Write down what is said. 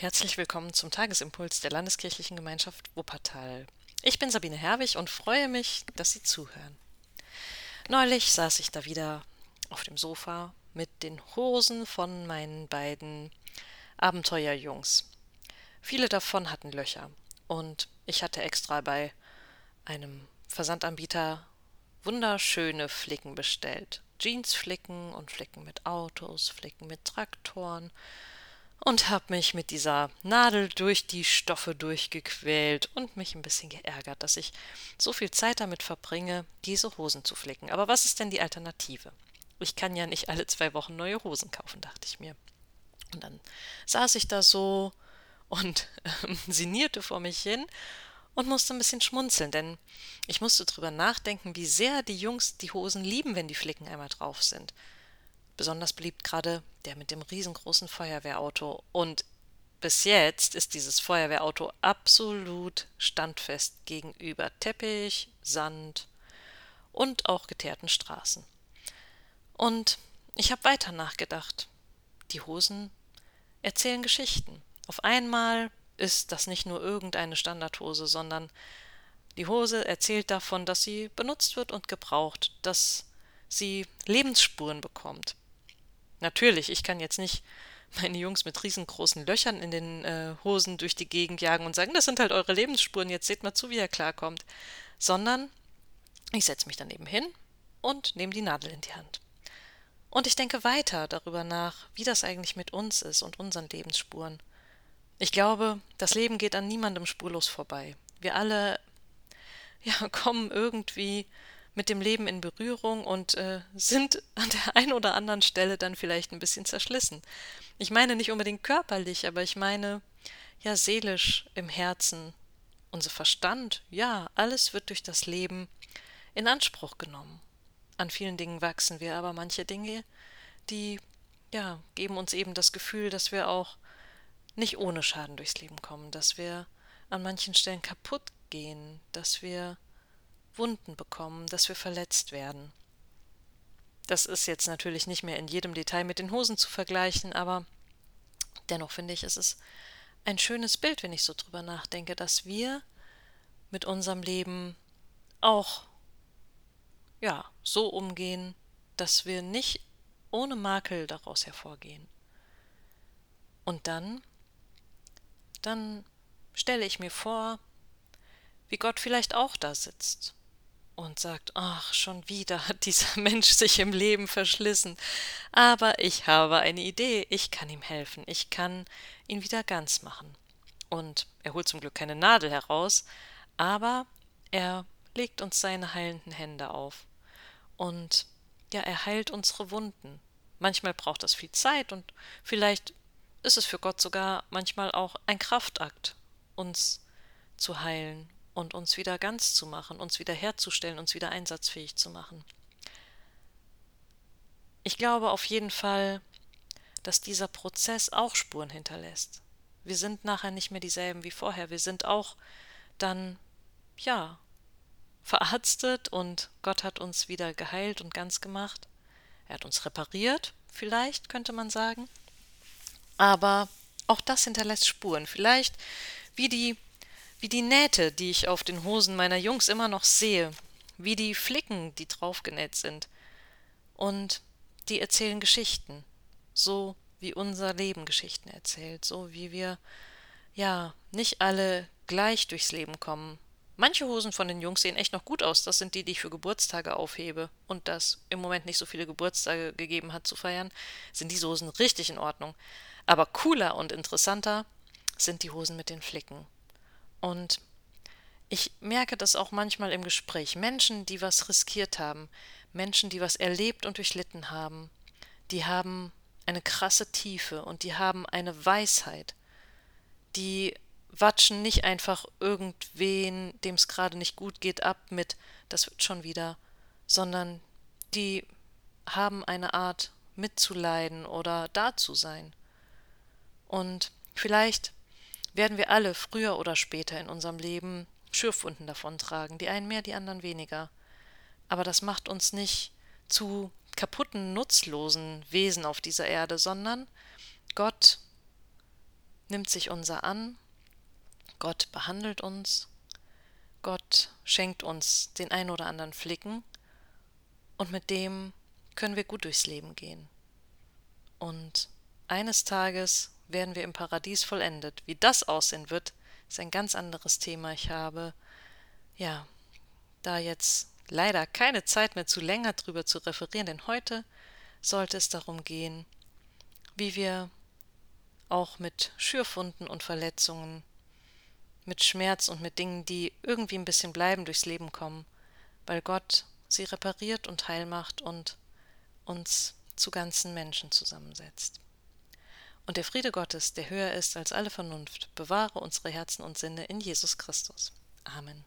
Herzlich willkommen zum Tagesimpuls der Landeskirchlichen Gemeinschaft Wuppertal. Ich bin Sabine Herwig und freue mich, dass Sie zuhören. Neulich saß ich da wieder auf dem Sofa mit den Hosen von meinen beiden Abenteuerjungs. Viele davon hatten Löcher und ich hatte extra bei einem Versandanbieter wunderschöne Flicken bestellt. Jeansflicken und Flicken mit Autos, Flicken mit Traktoren und habe mich mit dieser Nadel durch die Stoffe durchgequält und mich ein bisschen geärgert, dass ich so viel Zeit damit verbringe, diese Hosen zu flicken. Aber was ist denn die Alternative? Ich kann ja nicht alle zwei Wochen neue Hosen kaufen, dachte ich mir. Und dann saß ich da so und äh, sinnierte vor mich hin und musste ein bisschen schmunzeln, denn ich musste drüber nachdenken, wie sehr die Jungs die Hosen lieben, wenn die Flicken einmal drauf sind. Besonders beliebt gerade der mit dem riesengroßen Feuerwehrauto. Und bis jetzt ist dieses Feuerwehrauto absolut standfest gegenüber Teppich, Sand und auch geteerten Straßen. Und ich habe weiter nachgedacht. Die Hosen erzählen Geschichten. Auf einmal ist das nicht nur irgendeine Standardhose, sondern die Hose erzählt davon, dass sie benutzt wird und gebraucht, dass sie Lebensspuren bekommt. Natürlich, ich kann jetzt nicht meine Jungs mit riesengroßen Löchern in den äh, Hosen durch die Gegend jagen und sagen, das sind halt eure Lebensspuren, jetzt seht mal zu, wie er klarkommt. Sondern ich setze mich daneben hin und nehme die Nadel in die Hand. Und ich denke weiter darüber nach, wie das eigentlich mit uns ist und unseren Lebensspuren. Ich glaube, das Leben geht an niemandem spurlos vorbei. Wir alle ja, kommen irgendwie mit dem Leben in Berührung und äh, sind an der einen oder anderen Stelle dann vielleicht ein bisschen zerschlissen. Ich meine nicht unbedingt körperlich, aber ich meine ja seelisch im Herzen. Unser Verstand, ja, alles wird durch das Leben in Anspruch genommen. An vielen Dingen wachsen wir, aber manche Dinge, die ja, geben uns eben das Gefühl, dass wir auch nicht ohne Schaden durchs Leben kommen, dass wir an manchen Stellen kaputt gehen, dass wir Wunden bekommen, dass wir verletzt werden. Das ist jetzt natürlich nicht mehr in jedem Detail mit den Hosen zu vergleichen, aber dennoch finde ich, es ist ein schönes Bild, wenn ich so drüber nachdenke, dass wir mit unserem Leben auch ja, so umgehen, dass wir nicht ohne Makel daraus hervorgehen. Und dann, dann stelle ich mir vor, wie Gott vielleicht auch da sitzt und sagt, ach, schon wieder hat dieser Mensch sich im Leben verschlissen. Aber ich habe eine Idee, ich kann ihm helfen, ich kann ihn wieder ganz machen. Und er holt zum Glück keine Nadel heraus, aber er legt uns seine heilenden Hände auf. Und ja, er heilt unsere Wunden. Manchmal braucht das viel Zeit und vielleicht ist es für Gott sogar manchmal auch ein Kraftakt, uns zu heilen und uns wieder ganz zu machen, uns wieder herzustellen, uns wieder einsatzfähig zu machen. Ich glaube auf jeden Fall, dass dieser Prozess auch Spuren hinterlässt. Wir sind nachher nicht mehr dieselben wie vorher. Wir sind auch dann, ja, verarztet und Gott hat uns wieder geheilt und ganz gemacht. Er hat uns repariert, vielleicht könnte man sagen. Aber auch das hinterlässt Spuren. Vielleicht wie die wie die Nähte, die ich auf den Hosen meiner Jungs immer noch sehe, wie die Flicken, die draufgenäht sind. Und die erzählen Geschichten, so wie unser Leben Geschichten erzählt, so wie wir, ja, nicht alle gleich durchs Leben kommen. Manche Hosen von den Jungs sehen echt noch gut aus, das sind die, die ich für Geburtstage aufhebe. Und das im Moment nicht so viele Geburtstage gegeben hat zu feiern, sind diese Hosen richtig in Ordnung. Aber cooler und interessanter sind die Hosen mit den Flicken. Und ich merke das auch manchmal im Gespräch. Menschen, die was riskiert haben, Menschen, die was erlebt und durchlitten haben, die haben eine krasse Tiefe und die haben eine Weisheit. Die watschen nicht einfach irgendwen, dem es gerade nicht gut geht, ab mit, das wird schon wieder, sondern die haben eine Art mitzuleiden oder da zu sein. Und vielleicht werden wir alle früher oder später in unserem Leben Schürfwunden davontragen, die einen mehr, die anderen weniger. Aber das macht uns nicht zu kaputten, nutzlosen Wesen auf dieser Erde, sondern Gott nimmt sich unser an, Gott behandelt uns, Gott schenkt uns den ein oder anderen Flicken und mit dem können wir gut durchs Leben gehen. Und eines Tages werden wir im Paradies vollendet. Wie das aussehen wird, ist ein ganz anderes Thema. Ich habe, ja, da jetzt leider keine Zeit mehr zu länger drüber zu referieren, denn heute sollte es darum gehen, wie wir auch mit Schürfunden und Verletzungen, mit Schmerz und mit Dingen, die irgendwie ein bisschen bleiben, durchs Leben kommen, weil Gott sie repariert und heil macht und uns zu ganzen Menschen zusammensetzt. Und der Friede Gottes, der höher ist als alle Vernunft, bewahre unsere Herzen und Sinne in Jesus Christus. Amen.